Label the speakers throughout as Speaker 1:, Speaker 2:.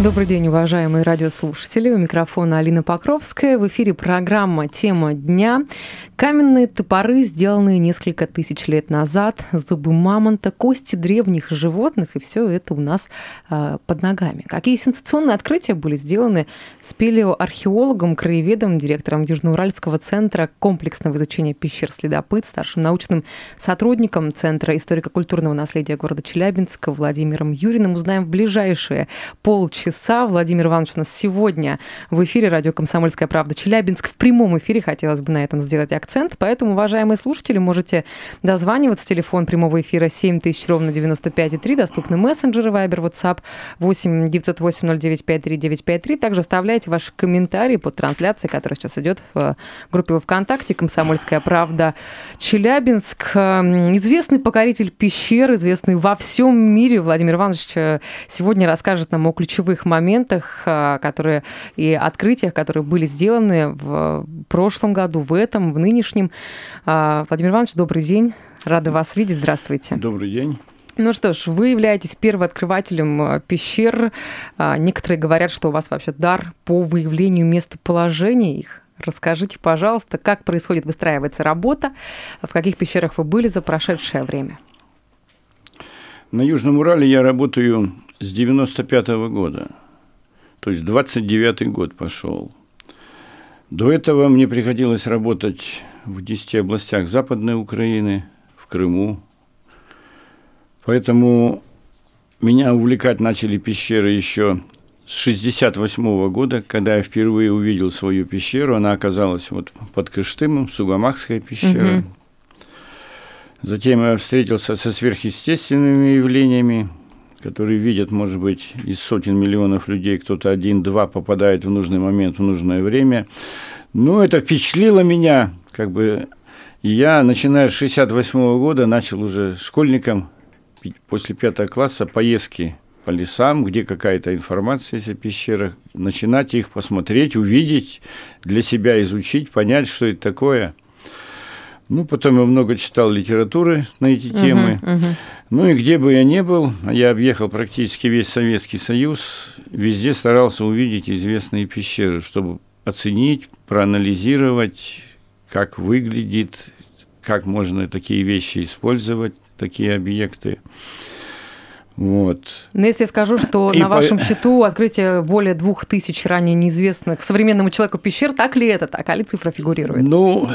Speaker 1: Добрый день, уважаемые радиослушатели. У микрофона Алина Покровская. В эфире программа «Тема дня». Каменные топоры, сделанные несколько тысяч лет назад, зубы мамонта, кости древних животных, и все это у нас э, под ногами. Какие сенсационные открытия были сделаны спелеоархеологом, краеведом, директором Южноуральского центра комплексного изучения пещер «Следопыт», старшим научным сотрудником Центра историко-культурного наследия города Челябинска Владимиром Юриным узнаем в ближайшие полчаса. Владимир Иванович у нас сегодня в эфире радио «Комсомольская правда» Челябинск в прямом эфире. Хотелось бы на этом сделать акцент. Поэтому, уважаемые слушатели, можете дозваниваться. Телефон прямого эфира 7000 ровно 95,3. Доступны мессенджеры Viber, WhatsApp 8 908 09 53 953. Также оставляйте ваши комментарии под трансляцией, которая сейчас идет в группе ВКонтакте «Комсомольская правда Челябинск». Известный покоритель пещер, известный во всем мире Владимир Иванович э, сегодня расскажет нам о ключевых моментах, э, которые и открытиях, которые были сделаны в прошлом году, в этом, в нынешнем. А, Владимир Иванович, добрый день. Рада вас видеть. Здравствуйте.
Speaker 2: Добрый день.
Speaker 1: Ну что ж, вы являетесь первооткрывателем а, пещер. А, некоторые говорят, что у вас вообще дар по выявлению местоположения их. Расскажите, пожалуйста, как происходит, выстраивается работа, в каких пещерах вы были за прошедшее время?
Speaker 2: На Южном Урале я работаю с 95 -го года, то есть 29 год пошел. До этого мне приходилось работать в 10 областях Западной Украины, в Крыму. Поэтому меня увлекать начали пещеры еще с 68 года, когда я впервые увидел свою пещеру. Она оказалась вот под Кыштымом, Сугамахская пещера. Угу. Затем я встретился со сверхъестественными явлениями, которые видят, может быть, из сотен миллионов людей кто-то один-два попадает в нужный момент, в нужное время. Ну, это впечатлило меня, как бы, и я, начиная с 68 -го года, начал уже школьником после пятого класса поездки по лесам, где какая-то информация есть о пещерах, начинать их посмотреть, увидеть, для себя изучить, понять, что это такое – ну, потом я много читал литературы на эти темы. Uh-huh, uh-huh. Ну и где бы я ни был, я объехал практически весь Советский Союз, везде старался увидеть известные пещеры, чтобы оценить, проанализировать, как выглядит, как можно такие вещи использовать, такие объекты. Вот.
Speaker 1: Но если я скажу, что и на по... вашем счету открытие более двух тысяч ранее неизвестных современному человеку пещер, так ли это так? А ли цифра фигурирует?
Speaker 2: Ну,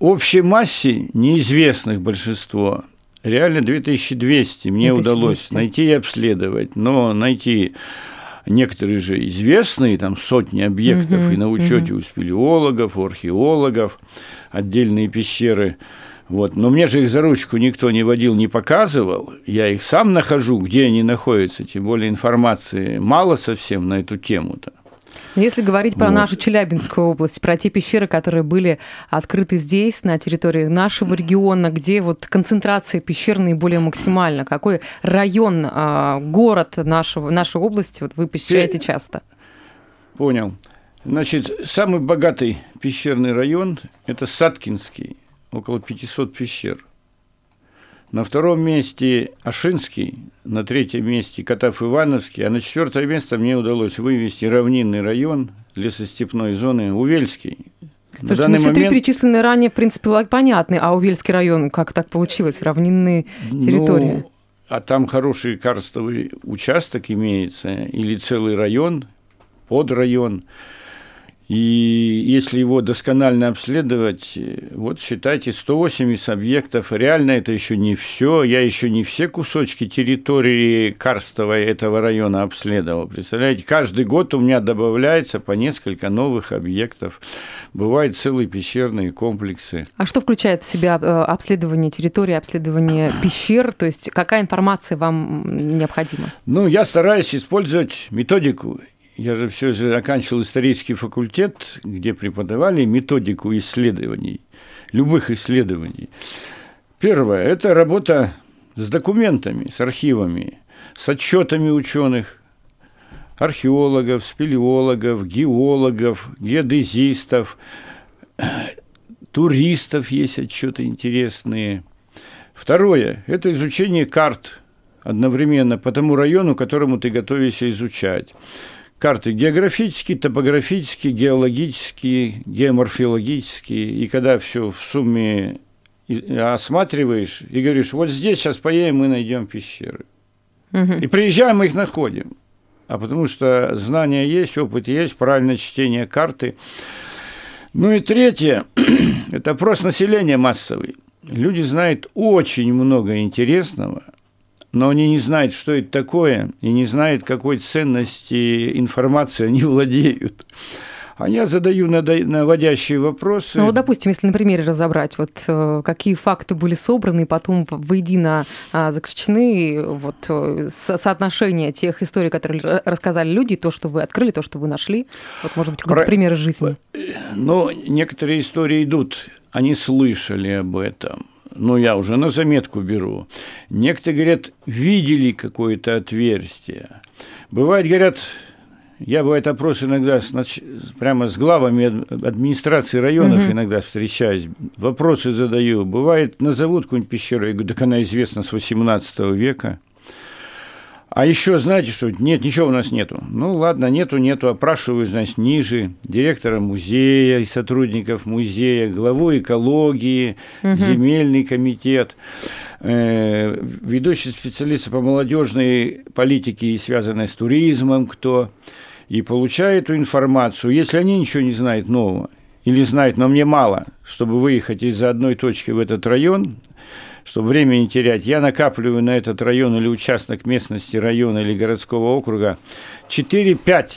Speaker 2: общей массе неизвестных большинство. Реально 2200 мне 2200. удалось найти и обследовать, но найти некоторые же известные, там сотни объектов угу, и на учете угу. у спелеологов, у археологов, отдельные пещеры. Вот. Но мне же их за ручку никто не водил, не показывал. Я их сам нахожу, где они находятся, тем более информации мало совсем на эту тему-то.
Speaker 1: Если говорить про вот. нашу Челябинскую область, про те пещеры, которые были открыты здесь, на территории нашего региона, где вот концентрация пещер наиболее максимальна, какой район, а, город нашего, нашей области вот вы посещаете Ты... часто?
Speaker 2: Понял. Значит, самый богатый пещерный район – это Саткинский, около 500 пещер. На втором месте Ашинский, на третьем месте Катав-Ивановский, а на четвертое место мне удалось вывести равнинный район лесостепной зоны Увельский.
Speaker 1: Слушайте, ну, все момент... три перечисленные ранее, в принципе, понятны, а Увельский район, как так получилось, равнинные территории?
Speaker 2: Ну, а там хороший карстовый участок имеется, или целый район, подрайон. И если его досконально обследовать, вот считайте, 180 объектов, реально это еще не все, я еще не все кусочки территории карстовой этого района обследовал. Представляете, каждый год у меня добавляется по несколько новых объектов. Бывают целые пещерные комплексы.
Speaker 1: А что включает в себя э, обследование территории, обследование пещер? То есть какая информация вам необходима?
Speaker 2: Ну, я стараюсь использовать методику я же все же оканчивал исторический факультет, где преподавали методику исследований, любых исследований. Первое – это работа с документами, с архивами, с отчетами ученых, археологов, спелеологов, геологов, геодезистов, туристов есть отчеты интересные. Второе – это изучение карт одновременно по тому району, которому ты готовишься изучать. Карты географические, топографические, геологические, геоморфологические. И когда все в сумме осматриваешь и говоришь, вот здесь сейчас поедем, мы найдем пещеры. Угу. И приезжаем, мы их находим. А потому что знания есть, опыт есть, правильное чтение карты. Ну и третье – это опрос населения массовый. Люди знают очень много интересного, но они не знают, что это такое, и не знают, какой ценности информации они владеют. А я задаю наводящие вопросы.
Speaker 1: Ну, вот, допустим, если на примере разобрать, вот э, какие факты были собраны и потом воедино а, заключены, вот э, соотношение тех историй, которые рассказали люди, то, что вы открыли, то, что вы нашли, вот, может быть, какой-то Про... пример жизни.
Speaker 2: Ну, некоторые истории идут, они слышали об этом ну, я уже на заметку беру. Некоторые говорят, видели какое-то отверстие. Бывает, говорят, я, бывает, опрос иногда с, прямо с главами администрации районов угу. иногда встречаюсь, вопросы задаю. Бывает, назовут какую-нибудь пещеру, я говорю, так она известна с 18 века. А еще знаете что? Нет, ничего у нас нету. Ну ладно, нету, нету. Опрашиваю, значит, ниже директора музея и сотрудников музея, главу экологии, угу. земельный комитет, э, ведущий специалисты по молодежной политике и связанной с туризмом, кто и получаю эту информацию. Если они ничего не знают нового, или знают, но мне мало, чтобы выехать из одной точки в этот район, чтобы время не терять, я накапливаю на этот район или участок местности района или городского округа 4-5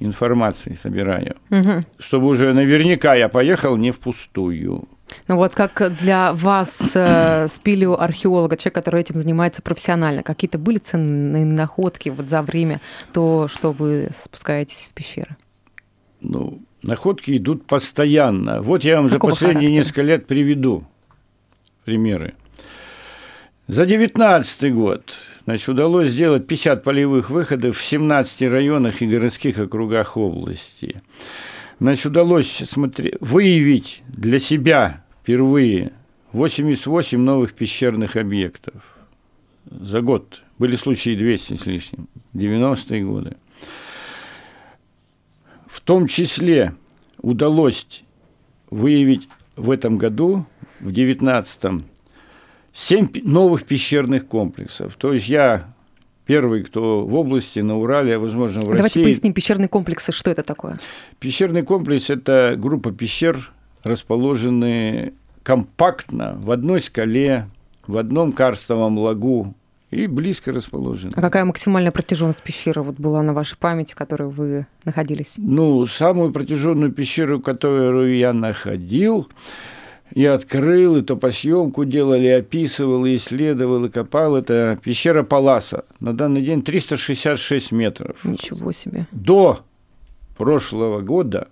Speaker 2: информации собираю, угу. чтобы уже наверняка я поехал не впустую.
Speaker 1: Ну вот как для вас, э, спелеоархеолога, человек, который этим занимается профессионально, какие-то были ценные находки вот за время то, что вы спускаетесь в пещеры?
Speaker 2: Ну, находки идут постоянно. Вот я вам Какого за последние характера? несколько лет приведу примеры. За 2019 год значит, удалось сделать 50 полевых выходов в 17 районах и городских округах области значит, удалось смотри, выявить для себя впервые 88 новых пещерных объектов за год. Были случаи 200 с лишним, 90-е годы. В том числе удалось выявить в этом году, в 19-м, 7 новых пещерных комплексов. То есть я первый, кто в области, на Урале, возможно, в
Speaker 1: Давайте
Speaker 2: России.
Speaker 1: Давайте поясним пещерные комплексы, что это такое?
Speaker 2: Пещерный комплекс – это группа пещер, расположенные компактно в одной скале, в одном карстовом лагу и близко расположены.
Speaker 1: А какая максимальная протяженность пещеры вот была на вашей памяти, в которой вы находились?
Speaker 2: Ну, самую протяженную пещеру, которую я находил, и открыл, и то по съемку делали, описывал, и исследовал, и копал. Это пещера Паласа. На данный день 366 метров.
Speaker 1: Ничего себе.
Speaker 2: До прошлого года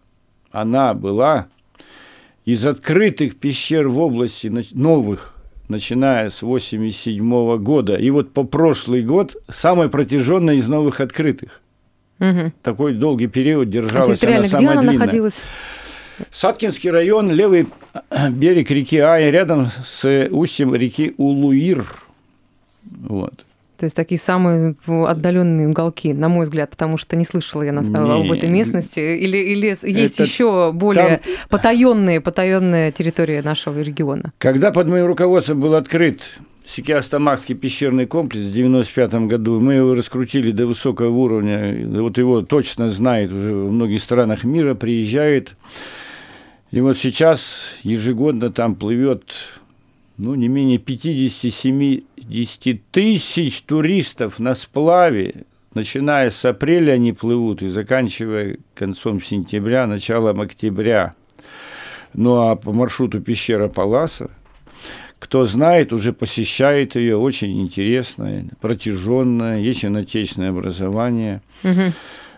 Speaker 2: она была из открытых пещер в области новых, начиная с 87 года. И вот по прошлый год самая протяженная из новых открытых. Угу. Такой долгий период держалась а она самая где она длинная. находилась? Саткинский район, левый берег реки Ай, рядом с устьем реки Улуир. Вот.
Speaker 1: То есть такие самые отдаленные уголки, на мой взгляд, потому что не слышала я на самом об этой местности. Или, или есть еще более там... потаенные, потаенные территории нашего региона?
Speaker 2: Когда под моим руководством был открыт Сикиастамакский пещерный комплекс в 95 году, мы его раскрутили до высокого уровня, вот его точно знает уже в многих странах мира, приезжает и вот сейчас ежегодно там плывет ну, не менее 50-70 тысяч туристов на сплаве. Начиная с апреля они плывут и заканчивая концом сентября, началом октября. Ну а по маршруту пещера Паласа, кто знает, уже посещает ее, очень интересная, протяженная, есть отечественное образование. Угу.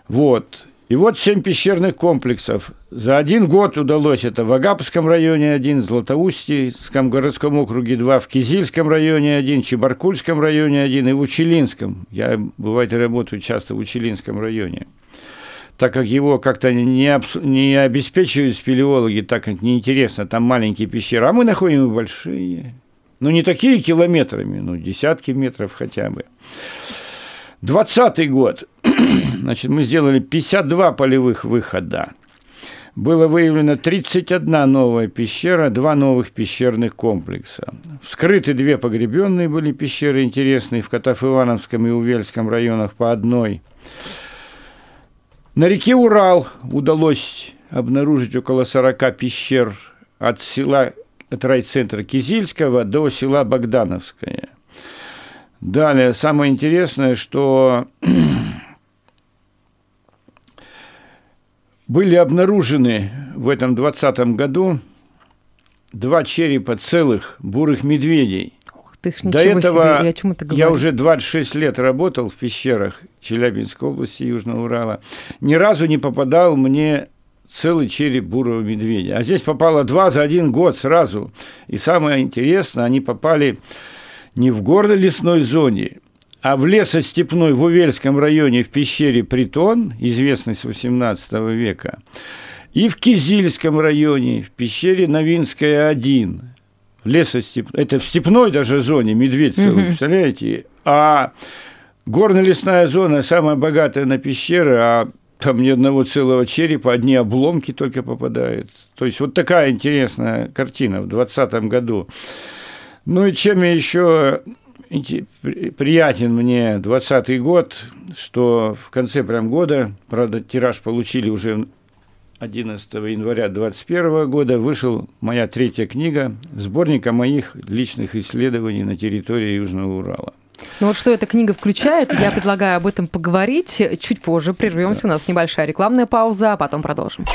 Speaker 2: Вот. И вот семь пещерных комплексов. За один год удалось это в Агапском районе один, в Златоустийском городском округе два, в Кизильском районе один, в Чебаркульском районе один и в Учелинском. Я, бывает, работаю часто в Учелинском районе. Так как его как-то не, обс... не обеспечивают спелеологи, так как неинтересно, там маленькие пещеры, а мы находим и большие. Ну, не такие километрами, ну, десятки метров хотя бы. 20 год. Значит, мы сделали 52 полевых выхода. Было выявлено 31 новая пещера, два новых пещерных комплекса. Вскрыты две погребенные были пещеры интересные в Катав-Ивановском и Увельском районах по одной. На реке Урал удалось обнаружить около 40 пещер от села, от райцентра Кизильского до села Богдановское. Далее, самое интересное, что были обнаружены в этом 20 году два черепа целых бурых медведей.
Speaker 1: Ты
Speaker 2: До этого себе, я, я уже 26 лет работал в пещерах Челябинской области, Южного Урала. Ни разу не попадал мне целый череп бурого медведя. А здесь попало два за один год сразу. И самое интересное, они попали не в горной лесной зоне, а в лесостепной в Увельском районе в пещере Притон, известный с XVIII века, и в Кизильском районе в пещере Новинская 1, в лесостеп... это в степной даже зоне, медведь целый, mm-hmm. представляете? А горно-лесная зона самая богатая на пещеры, а там ни одного целого черепа, одни обломки только попадают. То есть вот такая интересная картина в 2020 году. Ну и чем я еще приятен мне 20 год, что в конце прям года, правда, тираж получили уже 11 января 2021 года, вышел моя третья книга, сборника моих личных исследований на территории Южного Урала.
Speaker 1: Ну вот что эта книга включает, я предлагаю об этом поговорить чуть позже. Прервемся, да. у нас небольшая рекламная пауза, а потом продолжим.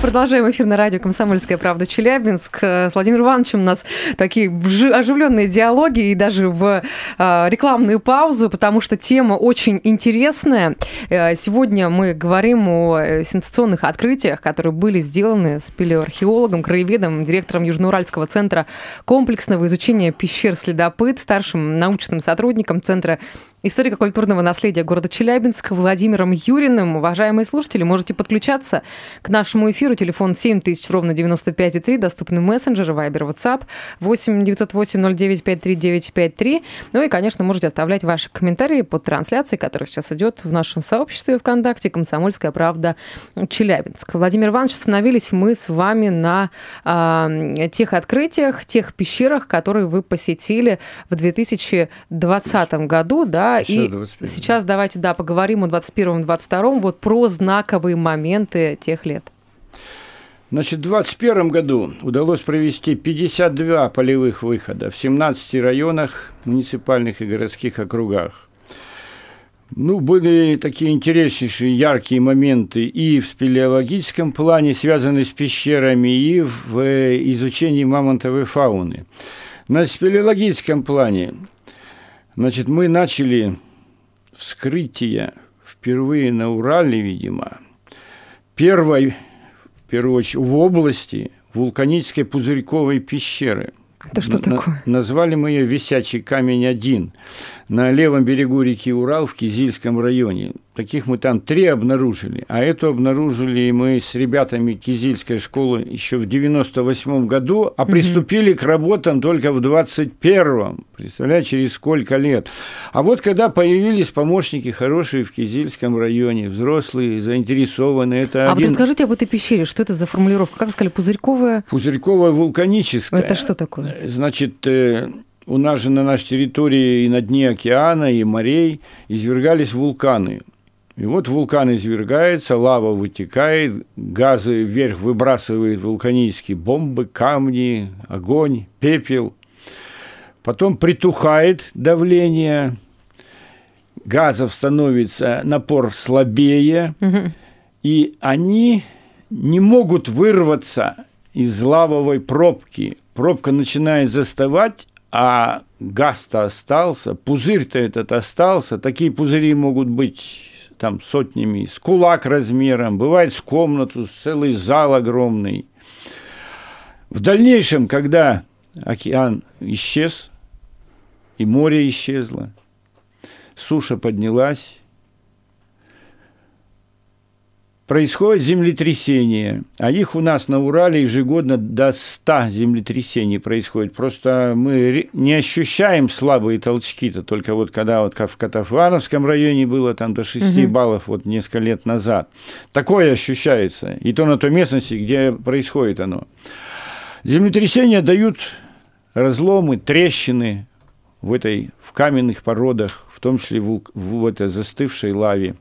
Speaker 1: Продолжаем эфир на радио «Комсомольская правда» Челябинск. С Владимиром Ивановичем у нас такие оживленные диалоги и даже в а, рекламную паузу, потому что тема очень интересная. Э, сегодня мы говорим о э, сенсационных открытиях, которые были сделаны с палеоархеологом, краеведом, директором Южноуральского центра комплексного изучения пещер «Следопыт», старшим научным сотрудником Центра историко-культурного наследия города Челябинск Владимиром Юриным. Уважаемые слушатели, можете подключаться к нашему эфиру. Телефон 7000, ровно 95,3. Доступны мессенджеры, Вайбер, WhatsApp 8 908 09 53 Ну и, конечно, можете оставлять ваши комментарии под трансляцией, которая сейчас идет в нашем сообществе ВКонтакте «Комсомольская правда Челябинск». Владимир Иванович, остановились мы с вами на э, тех открытиях, тех пещерах, которые вы посетили в 2020 году, да, и 21. сейчас давайте, да, поговорим о 21-22, вот про знаковые моменты тех лет.
Speaker 2: Значит, в 2021 году удалось провести 52 полевых выхода в 17 районах, муниципальных и городских округах. Ну, были такие интереснейшие, яркие моменты и в спелеологическом плане, связанные с пещерами, и в э, изучении мамонтовой фауны. На спелеологическом плане Значит, мы начали вскрытие впервые на Урале, видимо, первой, в первую очередь, в области вулканической пузырьковой пещеры.
Speaker 1: Это что на, такое?
Speaker 2: Назвали мы ее «Висячий камень-1» на левом берегу реки Урал в Кизильском районе. Таких мы там три обнаружили. А эту обнаружили мы с ребятами Кизильской школы еще в 98 году, а приступили к работам только в 21-м. Представляете, через сколько лет. А вот когда появились помощники хорошие в Кизильском районе, взрослые, заинтересованные, это
Speaker 1: А
Speaker 2: один...
Speaker 1: вот расскажите об этой пещере, что это за формулировка? Как вы сказали, пузырьковая?
Speaker 2: Пузырьковая вулканическая.
Speaker 1: Это что такое?
Speaker 2: Значит, э, у нас же на нашей территории и на дне океана, и морей извергались вулканы. И вот вулкан извергается, лава вытекает, газы вверх выбрасывают вулканические бомбы, камни, огонь, пепел. Потом притухает давление, газов становится напор слабее, угу. и они не могут вырваться из лавовой пробки. Пробка начинает заставать, а газ-то остался, пузырь-то этот остался. Такие пузыри могут быть там сотнями, с кулак размером, бывает с комнату, с целый зал огромный. В дальнейшем, когда океан исчез, и море происходит землетрясение, а их у нас на Урале ежегодно до 100 землетрясений происходит. Просто мы не ощущаем слабые толчки-то, только вот когда вот как в Катафановском районе было там до 6 угу. баллов вот несколько лет назад. Такое ощущается, и то на той местности, где происходит оно. Землетрясения дают разломы, трещины в этой в каменных породах, в том числе в, в этой застывшей лаве.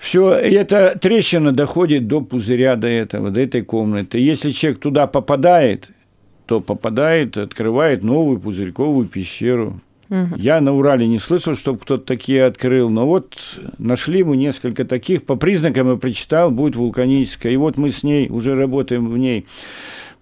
Speaker 2: Все, эта трещина доходит до пузыря, до этого, до этой комнаты. Если человек туда попадает, то попадает, открывает новую пузырьковую пещеру. Угу. Я на Урале не слышал, чтобы кто-то такие открыл, но вот нашли мы несколько таких. По признакам я прочитал, будет вулканическая. И вот мы с ней уже работаем в ней.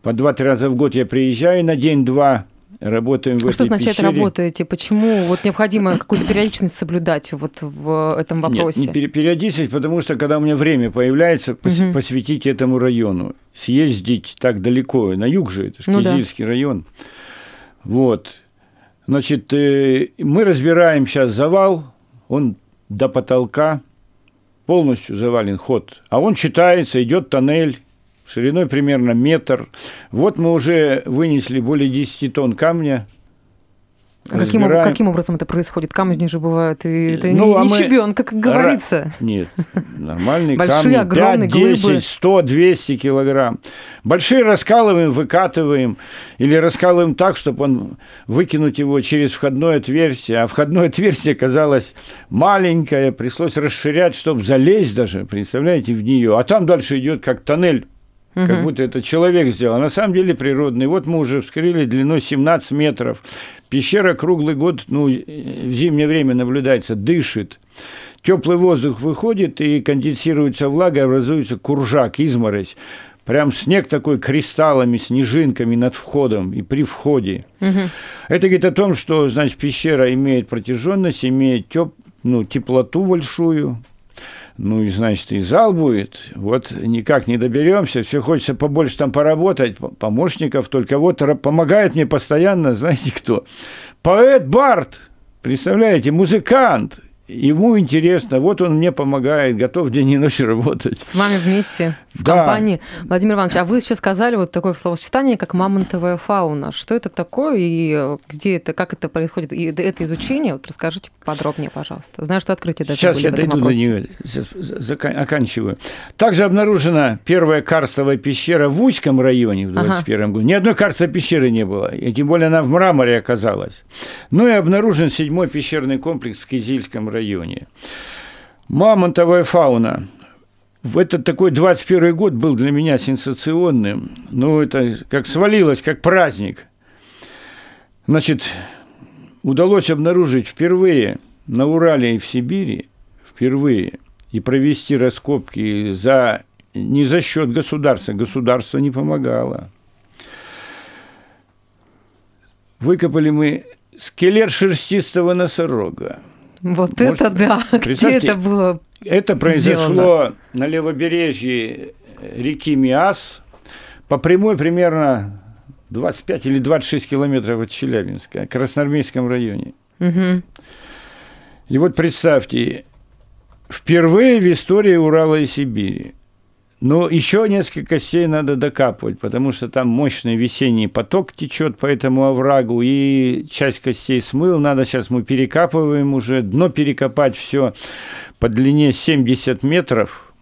Speaker 2: По два-три раза в год я приезжаю на день-два, работаем в а этой
Speaker 1: что означает
Speaker 2: пещере.
Speaker 1: работаете? Почему вот необходимо какую-то периодичность соблюдать вот в этом вопросе?
Speaker 2: Нет, не периодичность, потому что когда у меня время появляется, угу. посвятить этому району, съездить так далеко, на юг же, это же ну, Кизильский да. район. Вот. Значит, э, мы разбираем сейчас завал, он до потолка, полностью завален ход, а он читается, идет тоннель, шириной примерно метр. Вот мы уже вынесли более 10 тонн камня.
Speaker 1: А каким, каким образом это происходит? Камни же бывают, и это ну, не, а не мы... щебенка, как говорится.
Speaker 2: Нет, нормальные камни. Большие, 5, 10, 100, 200 килограмм. Большие раскалываем, выкатываем, или раскалываем так, чтобы он выкинуть его через входное отверстие. А входное отверстие оказалось маленькое, пришлось расширять, чтобы залезть даже, представляете, в нее. А там дальше идет как тоннель угу. как будто это человек сделал. А на самом деле природный. Вот мы уже вскрыли длиной 17 метров. Пещера круглый год, ну, в зимнее время наблюдается, дышит. Теплый воздух выходит, и конденсируется влага, образуется куржак, изморозь. Прям снег такой кристаллами, снежинками над входом и при входе. Угу. Это говорит о том, что, значит, пещера имеет протяженность, имеет теп, ну, теплоту большую, ну и, значит, и зал будет. Вот никак не доберемся. Все хочется побольше там поработать. Помощников только вот помогает мне постоянно, знаете кто? Поэт Барт, представляете, музыкант ему интересно, вот он мне помогает, готов день и ночь работать.
Speaker 1: С вами вместе в да. компании. Владимир Иванович, а вы сейчас сказали вот такое словосочетание, как мамонтовая фауна. Что это такое и где это, как это происходит? И это изучение, вот расскажите подробнее, пожалуйста. Знаю, что открытие даже
Speaker 2: Сейчас я дойду до нее, оканчиваю. Также обнаружена первая карстовая пещера в Уйском районе в 21 ага. году. Ни одной карстовой пещеры не было, и тем более она в мраморе оказалась. Ну и обнаружен седьмой пещерный комплекс в Кизильском районе районе. Мамонтовая фауна. В этот такой 21 год был для меня сенсационным. Ну, это как свалилось, как праздник. Значит, удалось обнаружить впервые на Урале и в Сибири, впервые, и провести раскопки за, не за счет государства. Государство не помогало. Выкопали мы скелет шерстистого носорога.
Speaker 1: Вот Может, это да. Где это было?
Speaker 2: Это произошло сделано? на левобережье реки Миас, по прямой примерно 25 или 26 километров от Челябинска, в Красноармейском районе. Угу. И вот представьте, впервые в истории Урала и Сибири но еще несколько костей надо докапывать, потому что там мощный весенний поток течет по этому оврагу, и часть костей смыл. Надо сейчас мы перекапываем уже, дно перекопать все по длине 70 метров,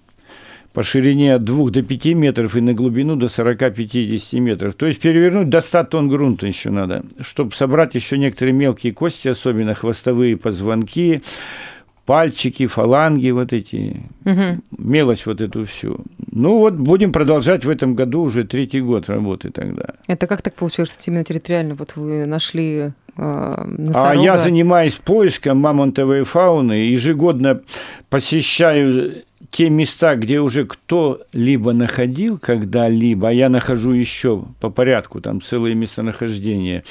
Speaker 2: по ширине от 2 до 5 метров и на глубину до 40-50 метров. То есть перевернуть до 100 тонн грунта еще надо, чтобы собрать еще некоторые мелкие кости, особенно хвостовые позвонки, пальчики, фаланги вот эти, угу. мелочь вот эту всю. Ну вот будем продолжать в этом году уже третий год работы тогда.
Speaker 1: Это как так получилось, что именно территориально вот вы нашли
Speaker 2: э, носорога? А я занимаюсь поиском мамонтовой фауны, ежегодно посещаю те места, где уже кто-либо находил когда-либо, а я нахожу еще по порядку, там целые местонахождения.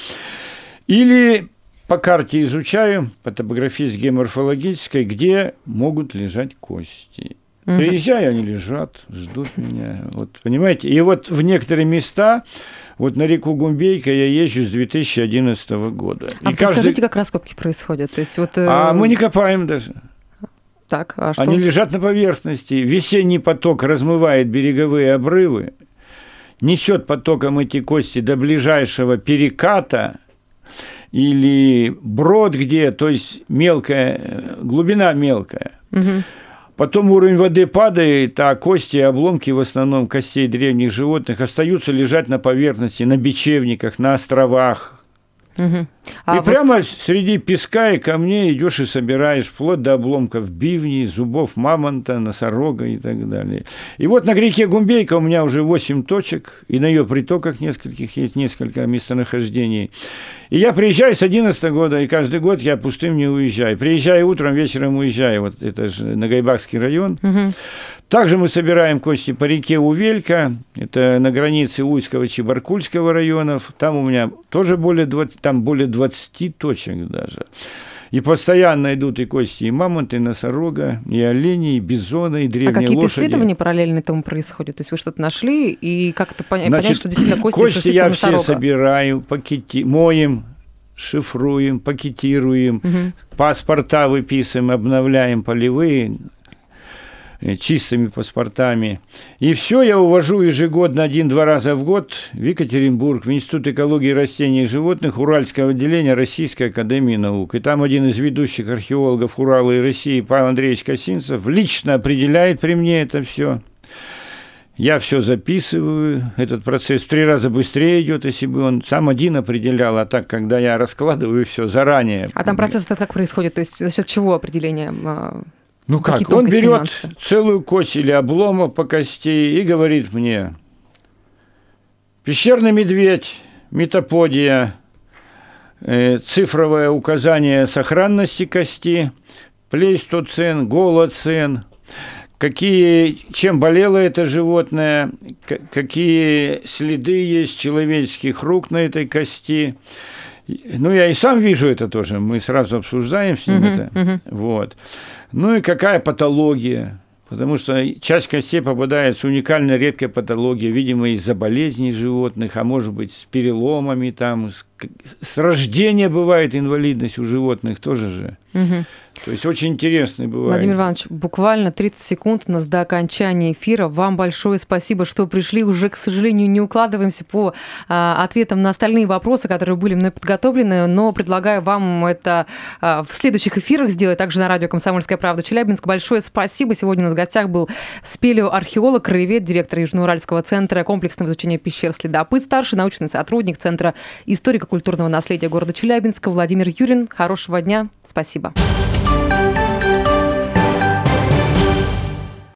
Speaker 2: Или по карте изучаю, по топографической геоморфологической, где могут лежать кости. Угу. Приезжаю, они лежат, ждут меня. Вот, понимаете? И вот в некоторые места, вот на реку Гумбейка я езжу с 2011 года.
Speaker 1: А и каждый... скажите, как раскопки происходят? То есть вот,
Speaker 2: э... А мы не копаем даже.
Speaker 1: Так, а что?
Speaker 2: Они лежат на поверхности. Весенний поток размывает береговые обрывы, несет потоком эти кости до ближайшего переката или брод где, то есть мелкая, глубина мелкая.
Speaker 1: Мгм.
Speaker 2: Потом уровень воды падает, а кости и обломки, в основном костей древних животных, остаются лежать на поверхности, на бечевниках, на островах.
Speaker 1: Мгм. А
Speaker 2: и
Speaker 1: вот-
Speaker 2: прямо среди песка и камней идешь и собираешь вплоть до обломков бивней, зубов мамонта, носорога и так далее. И вот на реке Гумбейка у меня уже 8 точек, и на ее притоках нескольких есть несколько местонахождений. И я приезжаю с 11 года, и каждый год я пустым не уезжаю. Приезжаю утром, вечером уезжаю. Вот это же Нагайбакский район.
Speaker 1: Мгм.
Speaker 2: Также мы собираем кости по реке Увелька, это на границе Уйского и Чебаркульского районов. Там у меня тоже более 20, там более 20 точек даже. И постоянно идут и кости и мамонта, и носорога, и оленей, и бизона, и
Speaker 1: А
Speaker 2: древние
Speaker 1: какие-то
Speaker 2: лошади.
Speaker 1: исследования параллельно этому происходят? То есть вы что-то нашли, и как это поня- понять,
Speaker 2: Значит,
Speaker 1: что действительно кости,
Speaker 2: кости я все собираю, пакети... моем, шифруем, пакетируем,
Speaker 1: Мгм.
Speaker 2: паспорта выписываем, обновляем полевые чистыми паспортами. И все я увожу ежегодно один-два раза в год в Екатеринбург, в Институт экологии растений и животных Уральского отделения Российской Академии Наук. И там один из ведущих археологов Урала и России, Павел Андреевич Косинцев, лично определяет при мне это все. Я все записываю, этот процесс в три раза быстрее идет, если бы он сам один определял, а так, когда я раскладываю все заранее.
Speaker 1: А там процесс это как происходит? То есть за счет чего определение?
Speaker 2: Ну
Speaker 1: Какие
Speaker 2: как, он берет
Speaker 1: нюансы?
Speaker 2: целую кость или обломок по кости и говорит мне, пещерный медведь, метаподия, э, цифровое указание сохранности кости, плейстоцен, голоцен, какие, чем болело это животное, какие следы есть человеческих рук на этой кости. Ну, я и сам вижу это тоже, мы сразу обсуждаем с ним
Speaker 1: Мгм,
Speaker 2: это.
Speaker 1: мгм.
Speaker 2: Вот. Ну и какая патология? Потому что часть костей попадает с уникальной редкой патологией, видимо, из-за болезней животных, а может быть, с переломами, там, с, с рождения бывает инвалидность у животных тоже же.
Speaker 1: Мгм.
Speaker 2: То есть очень интересный бывает.
Speaker 1: Владимир Иванович, буквально 30 секунд у нас до окончания эфира. Вам большое спасибо, что пришли. Уже, к сожалению, не укладываемся по а, ответам на остальные вопросы, которые были мной подготовлены, но предлагаю вам это а, в следующих эфирах сделать, также на радио «Комсомольская правда» Челябинск. Большое спасибо. Сегодня у нас в гостях был спелеоархеолог, краевед, директор Южноуральского центра комплексного изучения пещер «Следопыт», старший научный сотрудник Центра историко-культурного наследия города Челябинска Владимир Юрин. Хорошего дня. Спасибо.